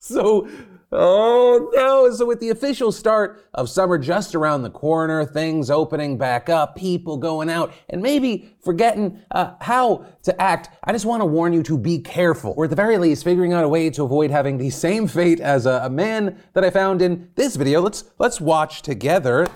So, oh no. So, with the official start of summer just around the corner, things opening back up, people going out, and maybe forgetting uh, how to act, I just want to warn you to be careful, or at the very least, figuring out a way to avoid having the same fate as a, a man that I found in this video. Let's let's watch together.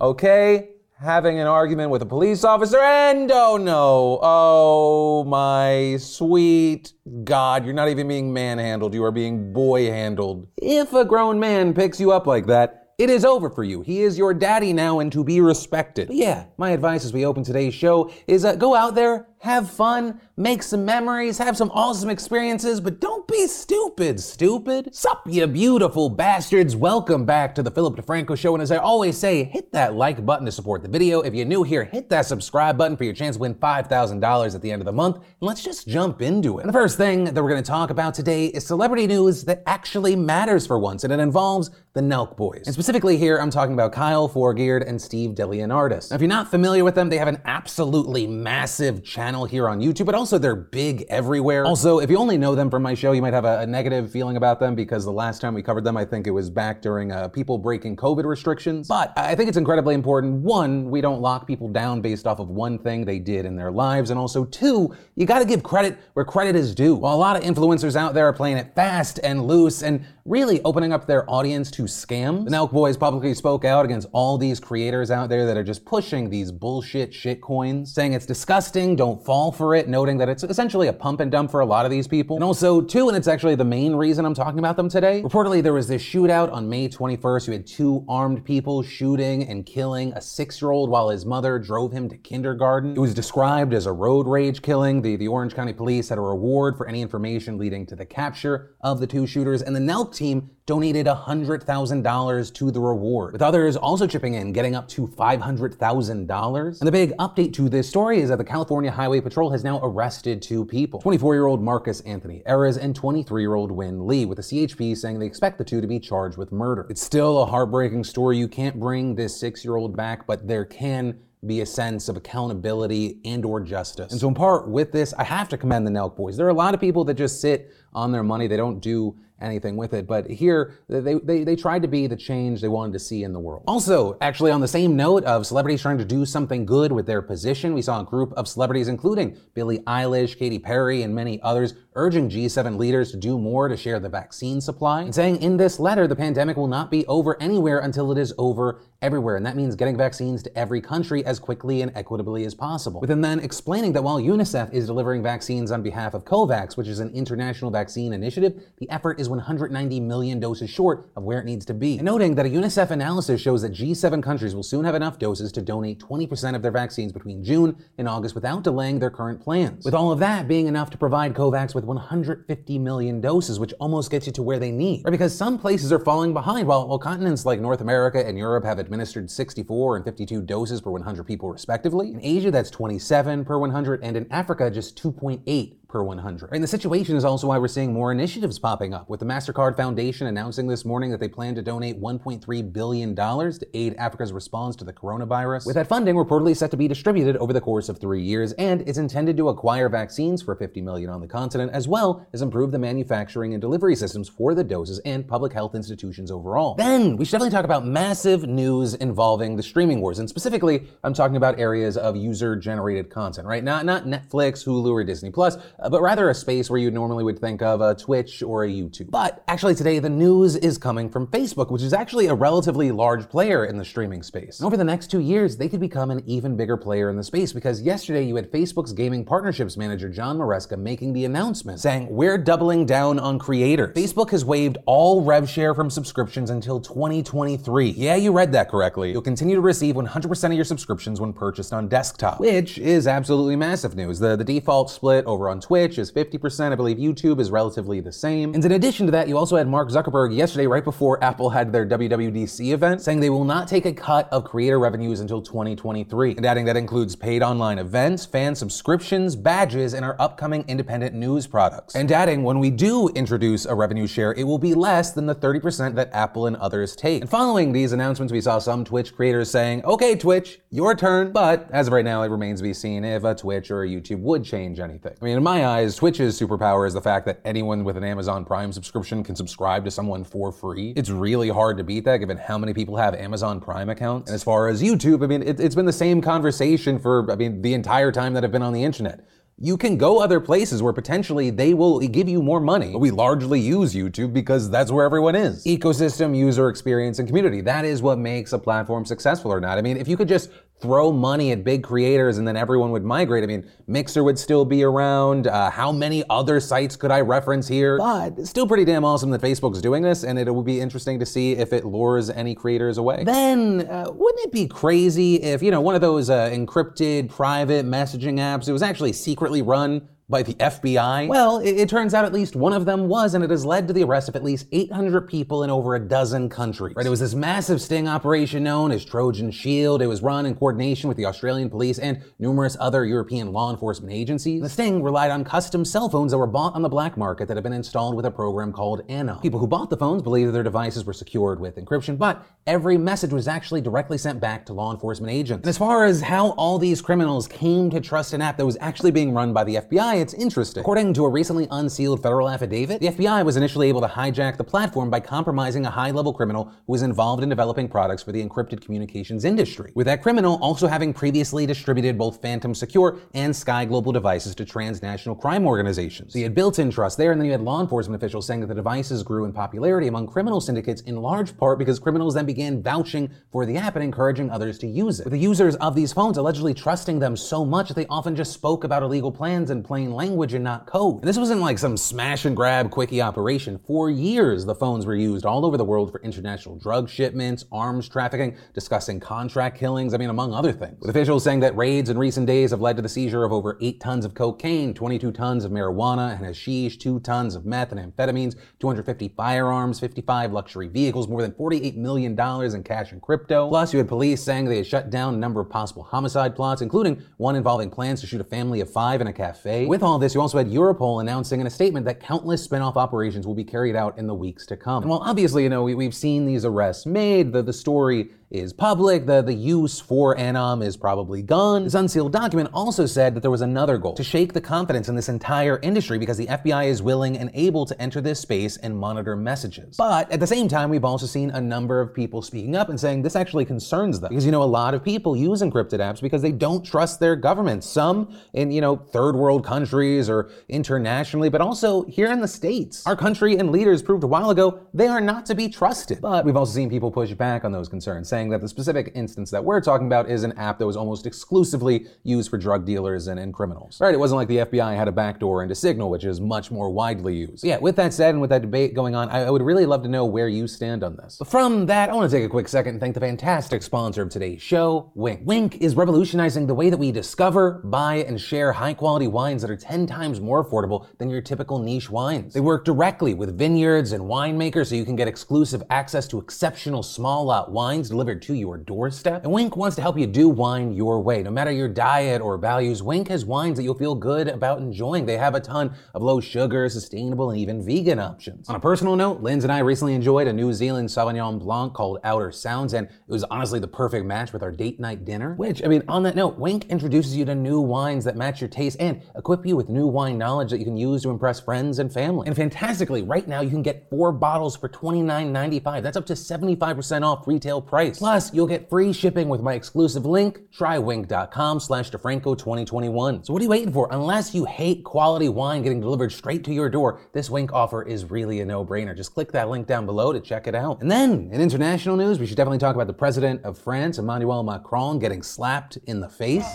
Okay, having an argument with a police officer, and oh no, oh my sweet God, you're not even being manhandled, you are being boy handled. If a grown man picks you up like that, it is over for you. He is your daddy now and to be respected. But yeah, my advice as we open today's show is uh, go out there, have fun, make some memories, have some awesome experiences, but don't be stupid, stupid. Sup, you beautiful bastards. Welcome back to the Philip DeFranco Show. And as I always say, hit that like button to support the video. If you're new here, hit that subscribe button for your chance to win $5,000 at the end of the month. And let's just jump into it. And the first thing that we're going to talk about today is celebrity news that actually matters for once, and it involves the Nelk Boys. And specifically here, I'm talking about Kyle Forgeard and Steve DeLeonardis. Now, if you're not familiar with them, they have an absolutely massive channel here on YouTube, but also they're big everywhere. Also, if you only know them from my show, you might have a, a negative feeling about them because the last time we covered them, I think it was back during uh, people breaking COVID restrictions. But I think it's incredibly important. One, we don't lock people down based off of one thing they did in their lives. And also, two, you gotta give credit where credit is due. While a lot of influencers out there are playing it fast and loose and really opening up their audience to scams, Nelk Boys publicly spoke out against all these creators out there that are just pushing these bullshit shit coins, saying it's disgusting, don't fall for it, noting that it's essentially a pump and dump for a lot of these people. And also, too, and it's actually the main reason I'm talking about them today. Reportedly, there was this shootout on May 21st. You had two armed people shooting and killing a six year old while his mother drove him to kindergarten. It was described as a road rage killing. The, the Orange County Police had a reward for any information leading to the capture of the two shooters, and the Nelk team donated $100,000 to the reward, with others also chipping in, getting up to $500,000. And the big update to this story is that the California Highway Patrol has now arrested two people 24 year old Marcus Anthony Eriz and 23 year old Wynne Lee, with the CHP saying they expect the two to be charged with murder. It's still a heartbreaking story. You can't bring this six year old back, but there can be a sense of accountability and or justice. And so in part with this, I have to commend the Nelk boys. There are a lot of people that just sit on their money. They don't do anything with it. But here, they, they, they tried to be the change they wanted to see in the world. Also, actually, on the same note of celebrities trying to do something good with their position, we saw a group of celebrities, including Billie Eilish, Katy Perry, and many others, urging G7 leaders to do more to share the vaccine supply, and saying in this letter, the pandemic will not be over anywhere until it is over everywhere. And that means getting vaccines to every country as quickly and equitably as possible. With them then explaining that while UNICEF is delivering vaccines on behalf of COVAX, which is an international vaccine initiative, the effort is 190 million doses short of where it needs to be. Noting that a UNICEF analysis shows that G7 countries will soon have enough doses to donate 20% of their vaccines between June and August without delaying their current plans. With all of that being enough to provide COVAX with 150 million doses, which almost gets you to where they need. Right? Because some places are falling behind, while, while continents like North America and Europe have administered 64 and 52 doses per 100 people respectively. In Asia, that's 27 per 100, and in Africa, just 2.8 per 100. And the situation is also why we're seeing more initiatives popping up, with the MasterCard Foundation announcing this morning that they plan to donate $1.3 billion to aid Africa's response to the coronavirus. With that funding reportedly set to be distributed over the course of three years, and is intended to acquire vaccines for 50 million on the continent, as well as improve the manufacturing and delivery systems for the doses and public health institutions overall. Then we should definitely talk about massive news involving the streaming wars, and specifically, I'm talking about areas of user-generated content, right? Not not Netflix, Hulu, or Disney Plus, uh, but rather a space where you normally would think of a Twitch or a YouTube. But actually today, the news is coming from Facebook, which is actually a relatively large player in the streaming space. And over the next two years, they could become an even bigger player in the space because yesterday you had Facebook's gaming partnerships manager, John Maresca, making the announcement saying, we're doubling down on creators. Facebook has waived all rev share from subscriptions until 2023. Yeah, you read that correctly. You'll continue to receive 100% of your subscriptions when purchased on desktop, which is absolutely massive news. The, the default split over on Twitch is 50%. I believe YouTube is relatively the same. And in addition to that, you also had Mark Zuckerberg yesterday, right before Apple had their WWDC event, saying they will not take a cut of creator revenues until 2023. And adding that includes paid online events, fan subscriptions, badges, and our upcoming independent news products. And adding, when we do introduce a revenue share, it will be less than the 30% that Apple and others take. And following these announcements, we saw some Twitch creators saying, okay, Twitch, your turn. But as of right now, it remains to be seen if a Twitch or a YouTube would change anything. I mean, in my my eyes, Twitch's superpower is the fact that anyone with an Amazon Prime subscription can subscribe to someone for free. It's really hard to beat that given how many people have Amazon Prime accounts. And as far as YouTube, I mean, it, it's been the same conversation for, I mean, the entire time that I've been on the internet you can go other places where potentially they will give you more money. We largely use YouTube because that's where everyone is. Ecosystem, user experience, and community. That is what makes a platform successful or not. I mean, if you could just throw money at big creators and then everyone would migrate. I mean, Mixer would still be around. Uh, how many other sites could I reference here? But it's still pretty damn awesome that Facebook's doing this, and it would be interesting to see if it lures any creators away. Then, uh, wouldn't it be crazy if, you know, one of those uh, encrypted private messaging apps, it was actually secretly run by the FBI? Well, it, it, turns out at least one of them was, and it has led to the arrest of at least 800 people in over a dozen countries. Right? It was this massive sting operation known as Trojan Shield. It was run in coordination with the Australian police and numerous other European law enforcement agencies. The sting relied on custom cell phones that were bought on the black market that had been installed with a program called Anom. People who bought the phones believed that their devices were secured with encryption, but every message was actually directly sent back to law enforcement agents. And as far as how all these criminals came to trust an app that was actually being run by the FBI, it's interesting. According to a recently unsealed federal affidavit, the FBI was initially able to hijack the platform by compromising a high level criminal who was involved in developing products for the encrypted communications industry, with that criminal also having previously distributed both Phantom Secure and Sky Global devices to transnational crime organizations. So you had built in trust there, and then you had law enforcement officials saying that the devices grew in popularity among criminal syndicates in large part because criminals then began vouching for the app and encouraging others to use it. With the users of these phones allegedly trusting them so much that they often just spoke about illegal plans and plain language and not code. And this wasn't like some smash and grab quickie operation. For years, the phones were used all over the world for international drug shipments, arms trafficking, discussing contract killings, I mean, among other things. With officials saying that raids in recent days have led to the seizure of over 8 tons of cocaine, 22 tons of marijuana and hashish, 2 tons of meth and amphetamines, 250 firearms, 55 luxury vehicles, more than $48 million in cash and crypto. Plus, you had police saying they had shut down a number of possible homicide plots, including one involving plans to shoot a family of five in a cafe. With all this, you also had Europol announcing in a statement that countless spin-off operations will be carried out in the weeks to come. And while obviously, you know, we, have seen these arrests made, the, the story is public, the, the use for Anom is probably gone. This unsealed document also said that there was another goal to shake the confidence in this entire industry because the FBI is willing and able to enter this space and monitor messages. But at the same time, we've also seen a number of people speaking up and saying this actually concerns them because you know a lot of people use encrypted apps because they don't trust their governments. Some in you know third world countries or internationally, but also here in the states. Our country and leaders proved a while ago they are not to be trusted. But we've also seen people push back on those concerns, saying that the specific instance that we're talking about is an app that was almost exclusively used for drug dealers and, and criminals. Right? It wasn't like the FBI had a backdoor into Signal, which is much more widely used. Yeah, with that said, and with that debate going on, I, I would really love to know where you stand on this. But from that, I want to take a quick second and thank the fantastic sponsor of today's show, Winc. Winc is revolutionizing the way that we discover, buy, and share high quality wines that are 10 times more affordable than your typical niche wines. They work directly with vineyards and winemakers so you can get exclusive access to exceptional small lot wines delivered delivered to your doorstep. And Winc wants to help you do wine your way. No matter your diet or values, Winc has wines that you'll feel good about enjoying. They have a ton of low sugar, sustainable, and even vegan options. On a personal note, Linz and I recently enjoyed a New Zealand Sauvignon Blanc called Outer Sounds, and it was honestly the perfect match with our date night dinner. Which, I mean, on that note, Winc introduces you to new wines that match your taste and equip you with new wine knowledge that you can use to impress friends and family. And fantastically, right now you can get four bottles for $29.95. That's up to 75% off retail price. Plus, you'll get free shipping with my exclusive link, trywinc.com slash DeFranco2021. So what are you waiting for? Unless you hate quality wine getting delivered straight to your door, this Winc offer is really a no-brainer. Just click that link down below to check it out. And then, in international news, we should definitely talk about the president of France, Emmanuel Macron, getting slapped in the face.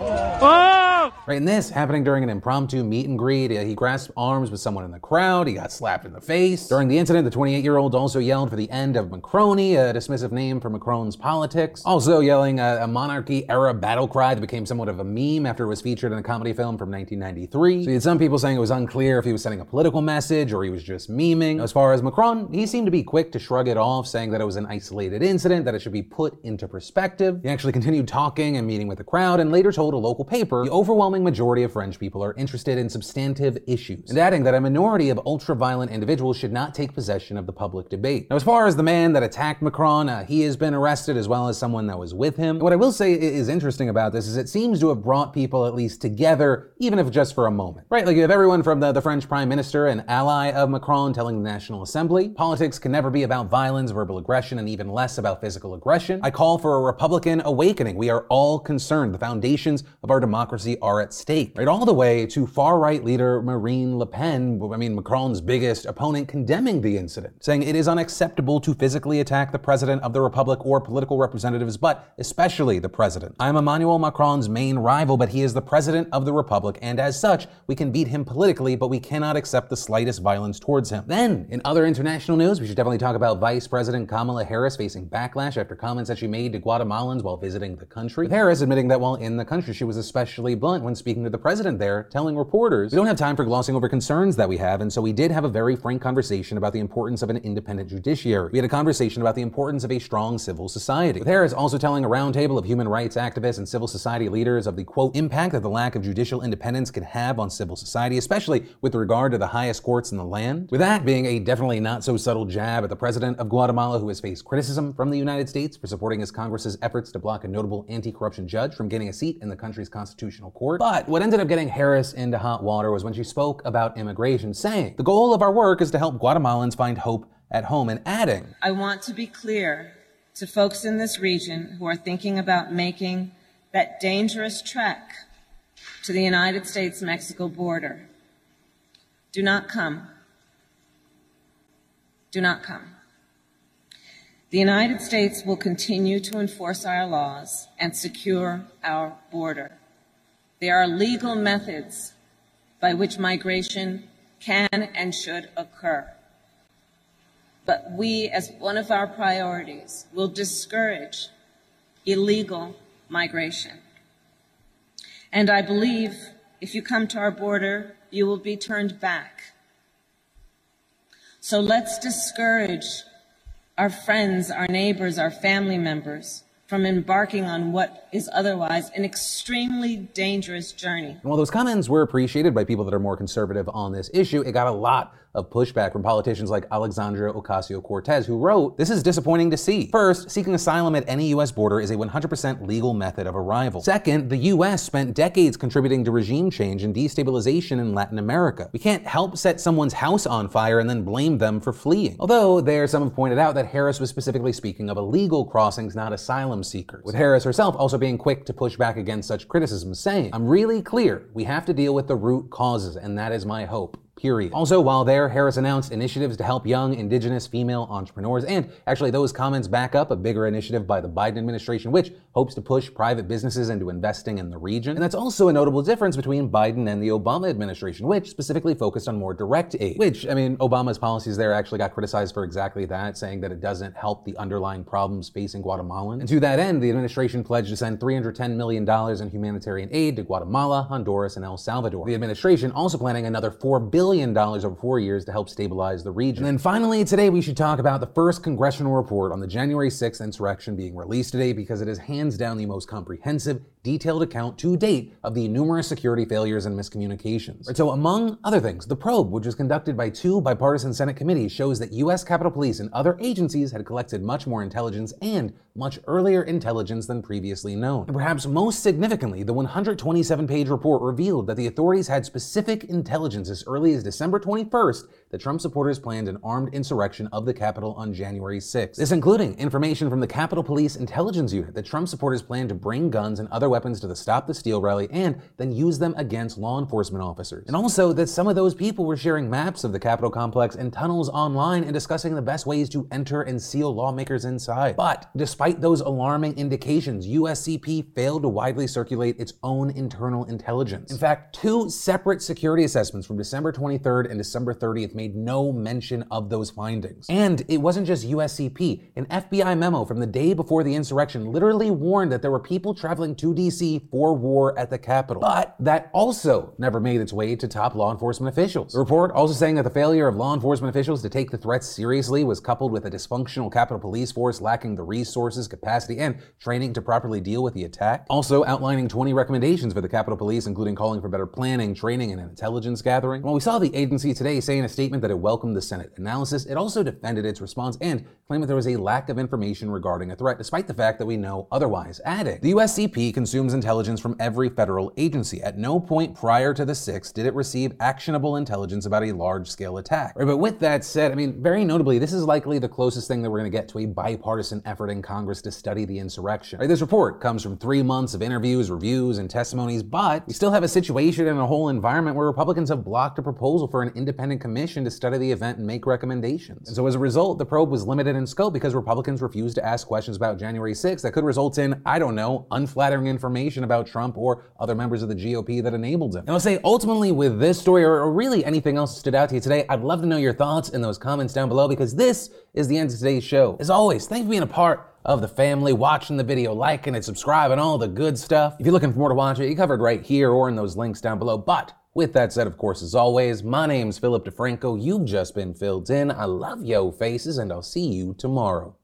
Oh! Right, and this happening during an impromptu meet and greet. He grasped arms with someone in the crowd. He got slapped in the face. During the incident, the 28-year-old also yelled for the end of Macronie, a dismissive name for Macron's politics. Also yelling a, a monarchy-era battle cry that became somewhat of a meme after it was featured in a comedy film from 1993. So you had some people saying it was unclear if he was sending a political message or he was just memeing. As far as Macron, he seemed to be quick to shrug it off, saying that it was an isolated incident, that it should be put into perspective. He actually continued talking and meeting with the crowd and later told a local paper the overwhelming majority of French people are interested in substantive issues, and adding that a minority of ultra violent individuals should not take possession of the public debate. Now, as far as the man that attacked Macron, uh, he has been arrested as well as someone that was with him. what I will say is interesting about this is it seems to have brought people at least together, even if just for a moment. Right? Like you have everyone from the, the French prime minister and ally of Macron telling the National Assembly, politics can never be about violence, verbal aggression, and even less about physical aggression. I call for a Republican awakening. We are all concerned. The foundations of our democracy are at stake. Right? All the way to far right leader Marine Le Pen, I mean, Macron's biggest opponent, condemning the incident, saying it is unacceptable to physically attack the president of the republic or political representatives, but especially the president. I am Emmanuel Macron's main rival, but he is the president of the republic, and as such, we can beat him politically, but we cannot accept the slightest violence towards him. Then, in other international news, we should definitely talk about Vice President Kamala Harris facing backlash after comments that she made to Guatemalans while visiting the country. Harris that while in the country, she was especially blunt when speaking to the president there, telling reporters, We don't have time for glossing over concerns that we have, and so we did have a very frank conversation about the importance of an independent judiciary. We had a conversation about the importance of a strong civil society. With Harris also telling a roundtable of human rights activists and civil society leaders of the quote impact that the lack of judicial independence can have on civil society, especially with regard to the highest courts in the land. With that being a definitely not so subtle jab at the president of Guatemala, who has faced criticism from the United States for supporting his Congress's efforts to block a notable anti corruption judge from getting a seat in the country's constitutional court. But what ended up getting Harris into hot water was when she spoke about immigration, saying, The goal of our work is to help Guatemalans find hope at home, and adding, I want to be clear to folks in this region who are thinking about making that dangerous trek to the United States Mexico border. Do not come. Do not come. The United States will continue to enforce our laws and secure our border. There are legal methods by which migration can and should occur. But we, as one of our priorities, will discourage illegal migration. And I believe if you come to our border, you will be turned back. So let's discourage our friends, our neighbors, our family members from embarking on what is otherwise an extremely dangerous journey. While those comments were appreciated by people that are more conservative on this issue, it got a lot of pushback from politicians like Alexandria Ocasio Cortez, who wrote, This is disappointing to see. First, seeking asylum at any U.S. border is a 100% legal method of arrival. Second, the U.S. spent decades contributing to regime change and destabilization in Latin America. We can't help set someone's house on fire and then blame them for fleeing. Although, there some have pointed out that Harris was specifically speaking of illegal crossings, not asylum seekers. With Harris herself also being quick to push back against such criticism, saying, I'm really clear, we have to deal with the root causes, and that is my hope period. Also, while there, Harris announced initiatives to help young indigenous female entrepreneurs, and actually those comments back up a bigger initiative by the Biden administration, which hopes to push private businesses into investing in the region. And that's also a notable difference between Biden and the Obama administration, which specifically focused on more direct aid, which, I mean, Obama's policies there actually got criticized for exactly that, saying that it doesn't help the underlying problems facing Guatemalan. And to that end, the administration pledged to send $310 million in humanitarian aid to Guatemala, Honduras, and El Salvador. The administration also planning another $4 billion billion over four years to help stabilize the region. And then finally, today we should talk about the first congressional report on the January 6th insurrection being released today because it is hands down the most comprehensive, detailed account to date of the numerous security failures and miscommunications. Right, so, among other things, the probe, which was conducted by two bipartisan Senate committees, shows that U.S. Capitol Police and other agencies had collected much more intelligence and much earlier intelligence than previously known. And perhaps most significantly, the 127 page report revealed that the authorities had specific intelligence as early as December 21st that Trump supporters planned an armed insurrection of the Capitol on January 6th. This including information from the Capitol Police Intelligence Unit that Trump supporters planned to bring guns and other weapons to the Stop the Steal rally and then use them against law enforcement officers. And also that some of those people were sharing maps of the Capitol complex and tunnels online and discussing the best ways to enter and seal lawmakers inside. But despite those alarming indications, USCP failed to widely circulate its own internal intelligence. In fact, two separate security assessments from December 23rd and December 30th made no mention of those findings. And it wasn't just USCP. An FBI memo from the day before the insurrection literally warned that there were people traveling to D.C. for war at the Capitol. But that also never made its way to top law enforcement officials. The report also saying that the failure of law enforcement officials to take the threats seriously was coupled with a dysfunctional Capitol Police force lacking the resources, capacity, and training to properly deal with the attack. Also outlining 20 recommendations for the Capitol Police, including calling for better planning, training, and intelligence gathering. Well, we saw the agency today say in a statement that it welcomed the Senate analysis, it also defended its response and claimed that there was a lack of information regarding a threat, despite the fact that we know otherwise. Adding, the USCP consumes intelligence from every federal agency. At no point prior to the 6th did it receive actionable intelligence about a large scale attack. Right, but with that said, I mean, very notably, this is likely the closest thing that we're going to get to a bipartisan effort in Congress to study the insurrection. Right, this report comes from three months of interviews, reviews, and testimonies, but we still have a situation and a whole environment where Republicans have blocked a proposal for an independent commission to study the event and make recommendations. And so as a result, the probe was limited scope because Republicans refused to ask questions about January 6th that could result in, I don't know, unflattering information about Trump or other members of the GOP that enabled him. And I'll say ultimately with this story, or really anything else that stood out to you today, I'd love to know your thoughts in those comments down below because this is the end of today's show. As always, thanks for being a part of the family, watching the video, liking it, subscribing, all the good stuff. If you're looking for more to watch it, you covered right here or in those links down below. But with that said, of course, as always, my name's Philip DeFranco. You've just been filled in. I love yo faces, and I'll see you tomorrow.